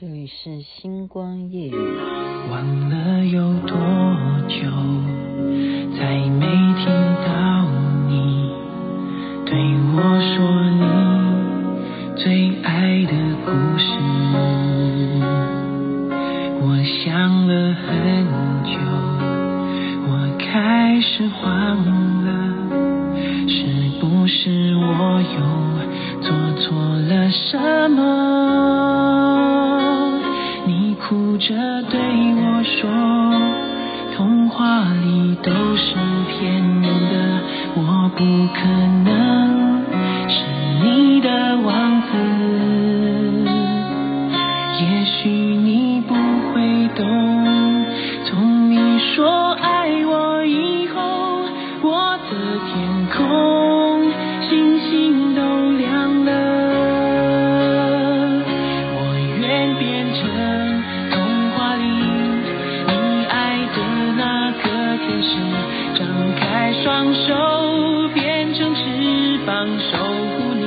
这里是星光夜语。忘了有多久，再没听到你对我说你最爱的故事。我想了很久，我开始慌哪里都是骗人的，我不可能是你的王子。双手变成翅膀守护你，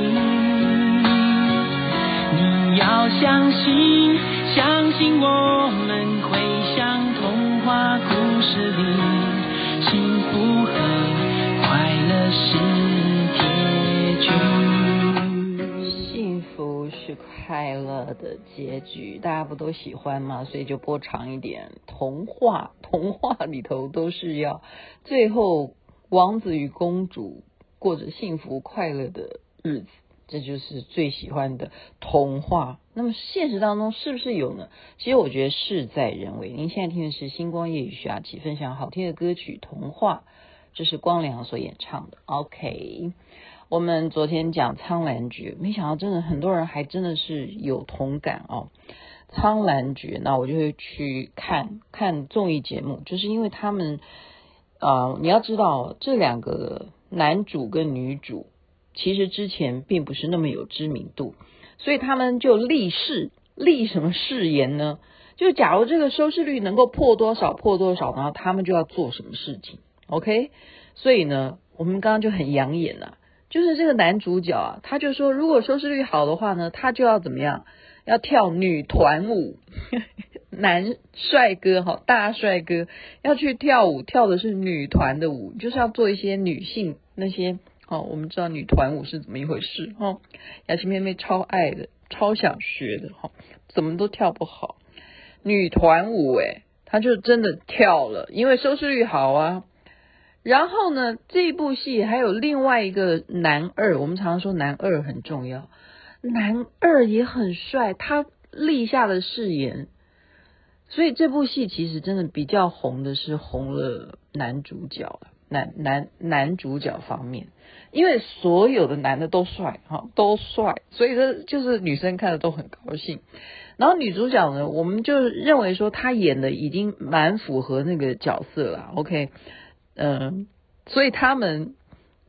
你要相信，相信我们会像童话故事里，幸福和快乐是结局。幸福是快乐的结局，大家不都喜欢吗？所以就播长一点。童话，童话里头都是要最后。王子与公主过着幸福快乐的日子，这就是最喜欢的童话。那么现实当中是不是有呢？其实我觉得事在人为。您现在听的是星光夜雨徐雅琪分享好听的歌曲《童话》，这是光良所演唱的。OK，我们昨天讲《苍兰诀》，没想到真的很多人还真的是有同感哦。《苍兰诀》，那我就会去看看综艺节目，就是因为他们。啊、你要知道，这两个男主跟女主其实之前并不是那么有知名度，所以他们就立誓，立什么誓言呢？就假如这个收视率能够破多少，破多少，然后他们就要做什么事情。OK，所以呢，我们刚刚就很养眼了，就是这个男主角啊，他就说，如果收视率好的话呢，他就要怎么样？要跳女团舞。男帅哥哈，大帅哥要去跳舞，跳的是女团的舞，就是要做一些女性那些哦。我们知道女团舞是怎么一回事哈。雅琪妹妹超爱的，超想学的哈，怎么都跳不好。女团舞诶，她就真的跳了，因为收视率好啊。然后呢，这部戏还有另外一个男二，我们常常说男二很重要，男二也很帅，他立下的誓言。所以这部戏其实真的比较红的是红了男主角，男男男主角方面，因为所有的男的都帅哈，都帅，所以说就是女生看的都很高兴。然后女主角呢，我们就认为说她演的已经蛮符合那个角色了，OK，嗯，所以他们。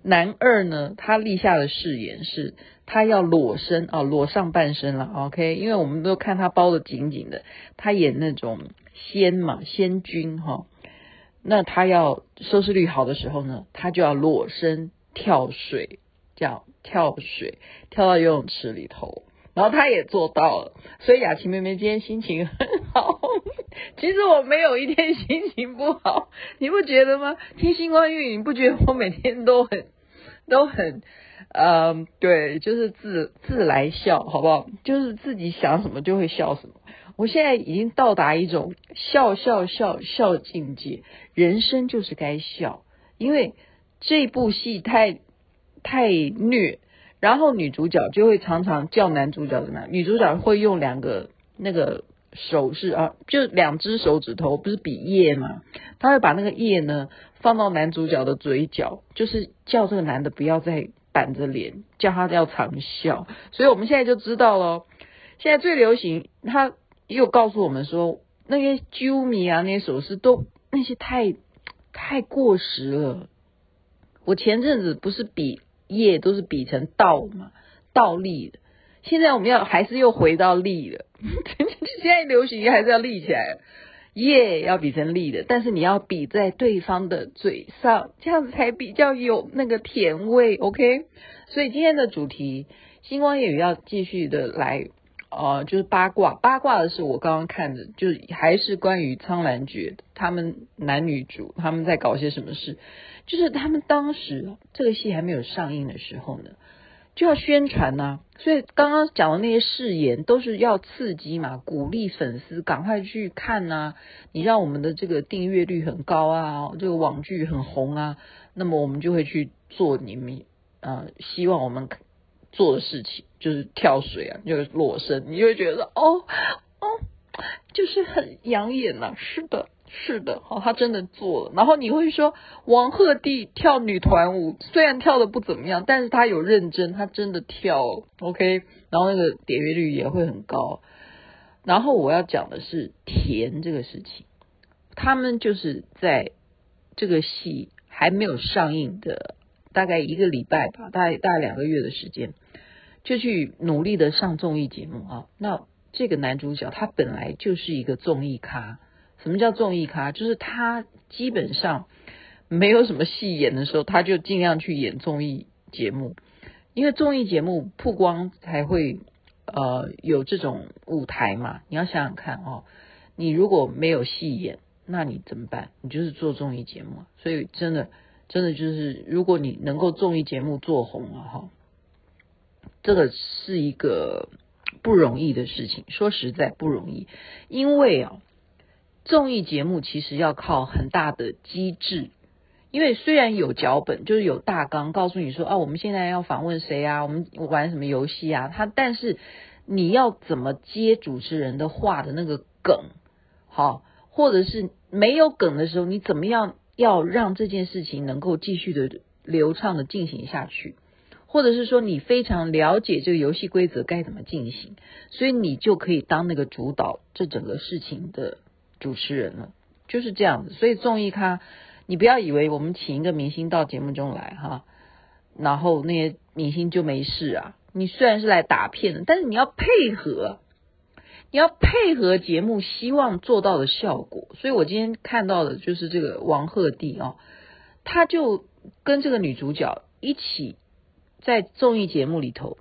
男二呢，他立下的誓言是，他要裸身啊，裸上半身了，OK？因为我们都看他包的紧紧的，他演那种仙嘛，仙君哈。那他要收视率好的时候呢，他就要裸身跳水，叫跳水，跳到游泳池里头。然后他也做到了，所以雅琪妹妹今天心情很好。其实我没有一天心情不好，你不觉得吗？听星光夜语，你不觉得我每天都很？都很，嗯，对，就是自自来笑，好不好？就是自己想什么就会笑什么。我现在已经到达一种笑笑笑笑境界，人生就是该笑，因为这部戏太太虐，然后女主角就会常常叫男主角的男，女主角会用两个那个手势啊，就两只手指头不是比耶吗？他会把那个耶呢。放到男主角的嘴角，就是叫这个男的不要再板着脸，叫他要常笑。所以我们现在就知道了，现在最流行，他又告诉我们说，那些啾咪啊，那些手势都那些太太过时了。我前阵子不是比耶都是比成倒嘛，倒立的。现在我们要还是又回到立了，现在流行还是要立起来。耶、要比成立的，但是你要比在对方的嘴上，这样子才比较有那个甜味，OK？所以今天的主题，星光夜语要继续的来呃，就是八卦八卦的是我刚刚看的，就还是关于苍兰诀他们男女主他们在搞些什么事，就是他们当时这个戏还没有上映的时候呢，就要宣传呐、所以刚刚讲的那些誓言都是要刺激嘛，鼓励粉丝赶快去看呐、你让我们的这个订阅率很高啊，这个网剧很红啊，那么我们就会去做你们呃希望我们。做的事情就是跳水啊，就是裸身，你就会觉得哦哦，就是很养眼呐、是的，是的，好，他真的做了。然后你会说王鹤棣跳女团舞，虽然跳的不怎么样，但是他有认真，他真的跳，OK。然后那个点阅率也会很高。然后我要讲的是甜这个事情，他们就是在这个戏还没有上映的大概一个礼拜吧，大概大概两个月的时间。就去努力的上综艺节目啊！那这个男主角他本来就是一个综艺咖。什么叫综艺咖？就是他基本上没有什么戏演的时候，他就尽量去演综艺节目，因为综艺节目曝光才会呃有这种舞台嘛。你要想想看哦，你如果没有戏演，那你怎么办？你就是做综艺节目。所以真的真的就是，如果你能够综艺节目做红了哈。这个是一个不容易的事情，说实在不容易，因为啊，综艺节目其实要靠很大的机制，因为虽然有脚本，就是有大纲，告诉你说啊，我们现在要访问谁啊，我们玩什么游戏啊，他但是你要怎么接主持人的话的那个梗，好，或者是没有梗的时候，你怎么样要让这件事情能够继续的流畅的进行下去？或者是说你非常了解这个游戏规则该怎么进行，所以你就可以当那个主导这整个事情的主持人了，就是这样子。所以综艺咖，你不要以为我们请一个明星到节目中来哈，然后那些明星就没事啊。你虽然是来打片的，但是你要配合，你要配合节目希望做到的效果。所以我今天看到的就是这个王鹤棣哦，他就跟这个女主角一起。在综艺节目里头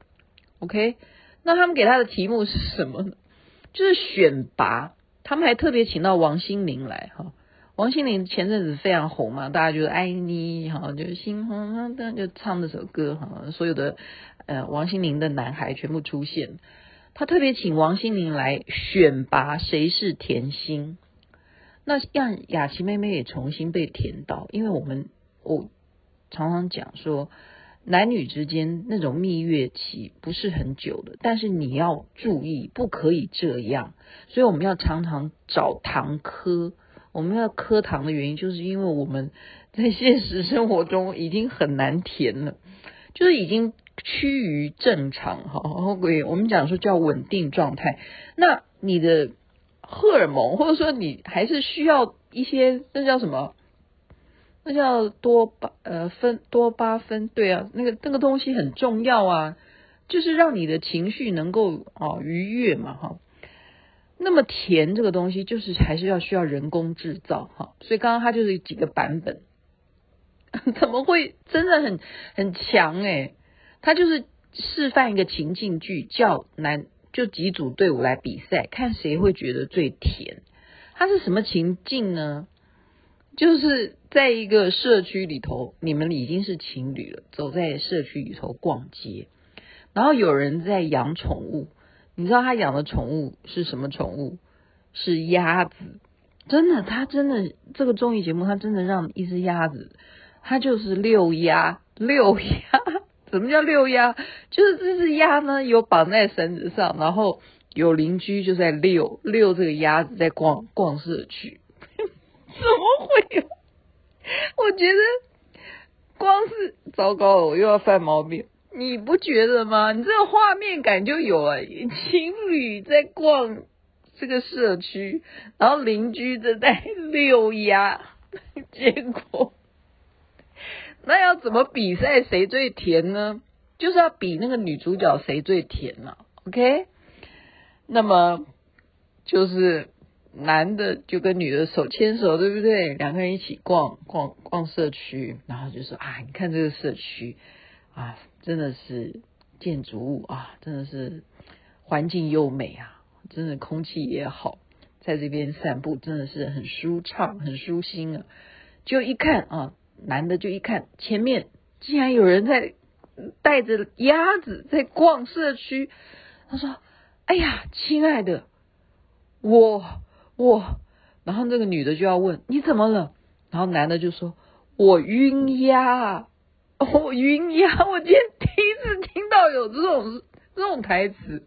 ，OK，那他们给他的题目是什么呢？就是选拔。他们还特别请到王心凌来哈。王心凌前阵子非常红嘛，大家觉得爱你哈，就是心慌的就唱这首歌哈。所有的呃王心凌的男孩全部出现。他特别请王心凌来选拔谁是甜心。那让雅琪妹妹也重新被甜到，因为我们我常常讲说。男女之间那种蜜月期不是很久的，但是你要注意，不可以这样。所以我们要常常找糖磕。我们要磕糖的原因，就是因为我们在现实生活中已经很难甜了，就是已经趋于正常哈。OK，我们讲说叫稳定状态。那你的荷尔蒙，或者说你还是需要一些，那叫什么？那叫多巴呃分多巴分，对啊，那个那个东西很重要啊，就是让你的情绪能够哦愉悦嘛哈。那么甜这个东西就是还是要需要人工制造哈，所以刚刚它就是几个版本，怎么会真的很很强诶？它就是示范一个情境剧，叫男就几组队伍来比赛，看谁会觉得最甜。它是什么情境呢？就是在一个社区里头，你们已经是情侣了，走在社区里头逛街，然后有人在养宠物，你知道他养的宠物是什么宠物？是鸭子，真的，他真的这个综艺节目，他真的让一只鸭子，他就是遛鸭，遛鸭，什么叫遛鸭？就是这只鸭呢，有绑在绳子上，然后有邻居就在遛遛这个鸭子，在逛逛社区。怎么会有？我觉得光是糟糕了，我又要犯毛病。你不觉得吗？你这个画面感就有了，情侣在逛这个社区，然后邻居正在遛鸭，结果那要怎么比赛谁最甜呢？就是要比那个女主角谁最甜嘛。OK，那么就是。男的就跟女的手牵手，对不对？两个人一起逛逛逛社区，然后就说啊，你看这个社区啊，真的是建筑物啊，真的是环境优美啊，真的空气也好，在这边散步真的是很舒畅、很舒心啊。就一看啊，男的就一看前面竟然有人在带着鸭子在逛社区，他说：“哎呀，亲爱的，我我。”然后那个女的就要问你怎么了，然后男的就说：“我晕呀，我晕呀。”我今天第一次听到有这种这种台词，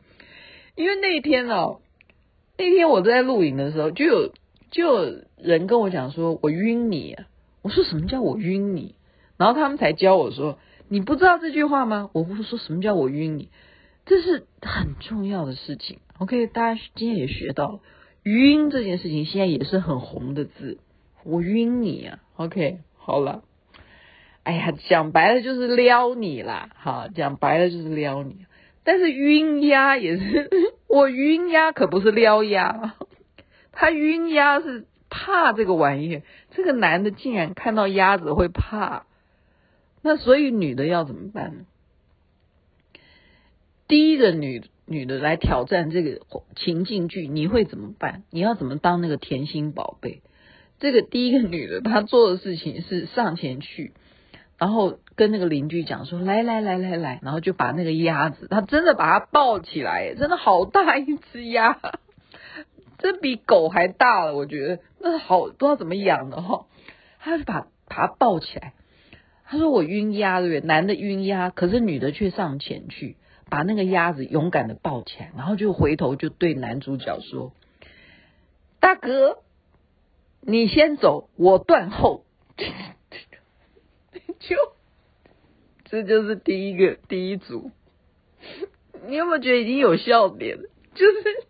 因为那天哦，那天我在录影的时候，就有就有人跟我讲说：“我晕你。”我说：“什么叫我晕你？”然后他们才教我说：“你不知道这句话吗？”我不是说什么叫我晕你，这是很重要的事情。OK，大家今天也学到了。晕这件事情现在也是很红的字，我晕你啊，OK，好了，哎呀，讲白了就是撩你啦，哈，讲白了就是撩你，但是晕鸭也是，我晕鸭可不是撩鸭，他晕鸭是怕这个玩意儿，这个男的竟然看到鸭子会怕，那所以女的要怎么办呢？第一个女。女的来挑战这个情境剧，你会怎么办？你要怎么当那个甜心宝贝？这个第一个女的，她做的事情是上前去，然后跟那个邻居讲说：“来来来来来。”然后就把那个鸭子，她真的把它抱起来，真的好大一只鸭，这比狗还大了，我觉得那好不知道怎么养的哈。她就把把它抱起来，她说：“我晕鸭，对不对？”男的晕鸭，可是女的却上前去。把那个鸭子勇敢的抱起来，然后就回头就对男主角说：“大哥，你先走，我断后。”就这就是第一个第一组，你有没有觉得已经有笑点了？就是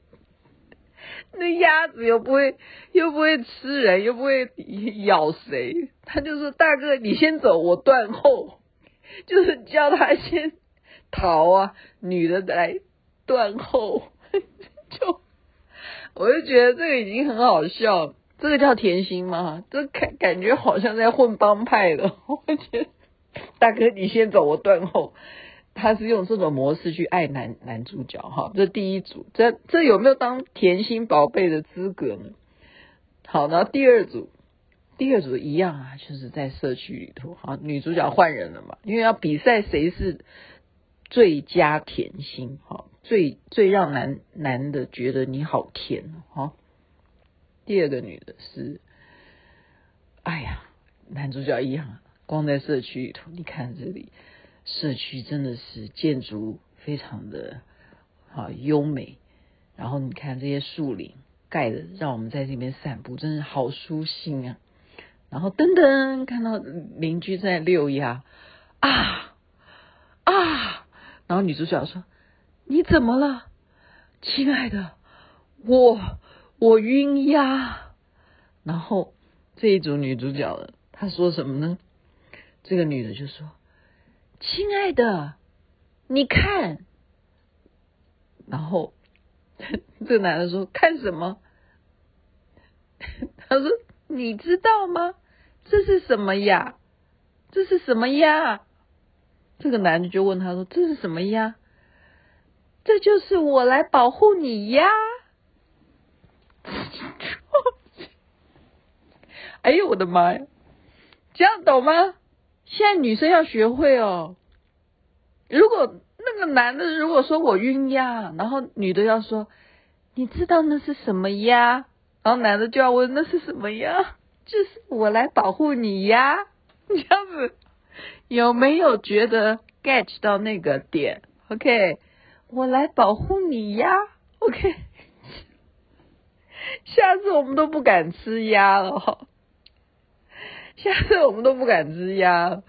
那鸭子又不会又不会吃人，又不会咬谁，他就说：“大哥，你先走，我断后。”就是叫他先。逃啊！女的来断后，就我就觉得这个已经很好笑。这个叫甜心吗？这感感觉好像在混帮派的。我觉得大哥你先走，我断后。他是用这种模式去爱男男主角哈。这第一组，这这有没有当甜心宝贝的资格呢？好，然后第二组，第二组一样啊，就是在社区里头哈，女主角换人了嘛，因为要比赛谁是。最佳甜心，哈，最最让男男的觉得你好甜，哈。第二个女的是，哎呀，男主角一样，光在社区里头，你看这里，社区真的是建筑非常的啊优美，然后你看这些树林盖的，让我们在这边散步，真是好舒心啊。然后噔噔看到邻居在遛鸭，啊啊！然后女主角说：“你怎么了，亲爱的？我我晕呀。”然后这一组女主角她说什么呢？这个女的就说：“亲爱的，你看。”然后这个男的说：“看什么？” 他说：“你知道吗？这是什么呀？这是什么呀？”这个男的就问他说：“这是什么鸭？”“这就是我来保护你呀！” 哎呦我的妈呀！这样懂吗？现在女生要学会哦。如果那个男的如果说我晕鸭，然后女的要说：“你知道那是什么鸭？”然后男的就要问：“那是什么鸭？”“就是我来保护你呀！”这样子。有没有觉得 get 到那个点？OK，我来保护你呀。OK，下次我们都不敢吃鸭了。下次我们都不敢吃鸭。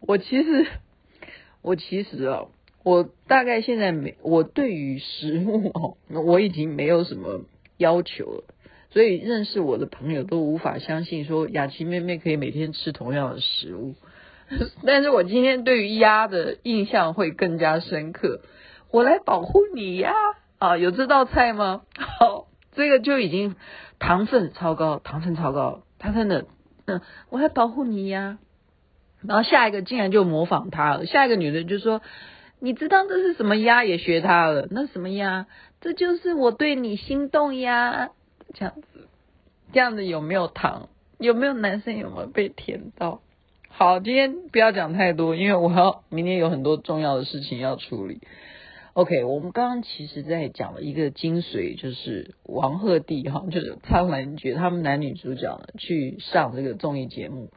我其实，我其实哦，我大概现在没，我对于食物哦，我已经没有什么要求了。所以认识我的朋友都无法相信说雅琪妹妹可以每天吃同样的食物。但是我今天对于鸭的印象会更加深刻。我来保护你呀！啊，有这道菜吗？好，这个就已经糖分超高，糖分超高。他真的，嗯，我来保护你呀。然后下一个竟然就模仿他了。下一个女的就说：“你知道这是什么鸭？也学他了。那什么呀？这就是我对你心动呀。这样子，这样子有没有糖？有没有男生有没有被甜到？好，今天不要讲太多，因为我要明天有很多重要的事情要处理。OK，我们刚刚其实在讲了一个精髓，就是王鹤棣哈，就是苍兰诀他们男女主角呢去上这个综艺节目。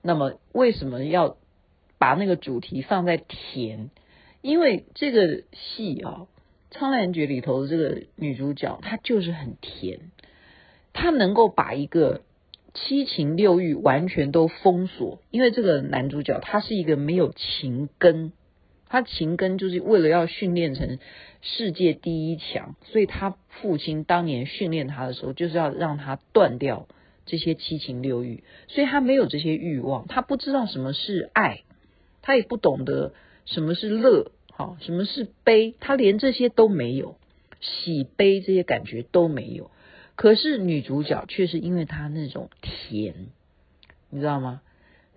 那么为什么要把那个主题放在甜？因为这个戏啊，《苍兰诀》里头的这个女主角，她就是很甜，她能够把一个七情六欲完全都封锁。因为这个男主角他是一个没有情根。他情根就是为了要训练成世界第一强，所以他父亲当年训练他的时候，就是要让他断掉这些七情六欲，所以他没有这些欲望，他不知道什么是爱，他也不懂得什么是乐，好，什么是悲，他连这些都没有，喜悲这些感觉都没有。可是女主角却是因为她那种甜，你知道吗？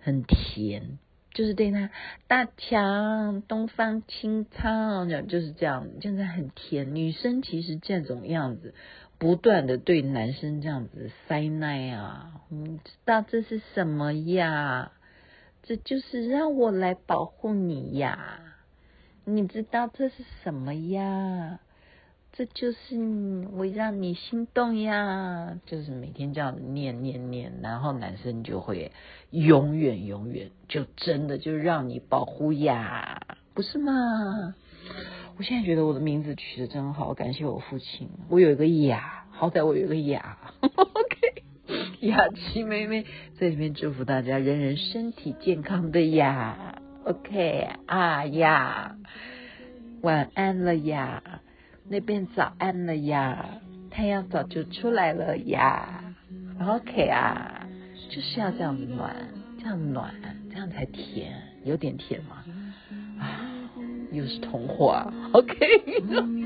很甜。就是对他大强东方青苍这样，就是这样，现在很甜。女生其实这种样子，不断的对男生这样子塞奶啊，你知道这是什么呀？这就是让我来保护你呀。你知道这是什么呀？这就是我让你心动呀，就是每天这样念念念，然后男生就会永远永远就真的就让你保护呀，不是吗？我现在觉得我的名字取得真好，感谢我父亲，我有一个雅，好歹我有一个雅，OK，雅琪妹妹在这边祝福大家人人身体健康的呀，OK 啊呀，晚安了呀。那边早安了呀，太阳早就出来了呀。OK 啊，就是要这样子暖，这样暖，这样才甜，有点甜吗？啊，又是童话。OK，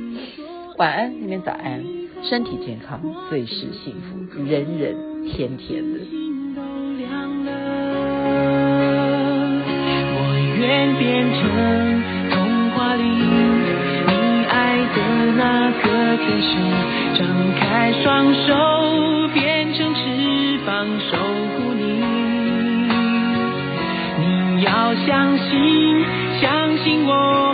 晚安，那边早安，身体健康，最是幸福，人人甜甜的。我愿变成。的那个天使张开双手，变成翅膀守护你。你要相信，相信我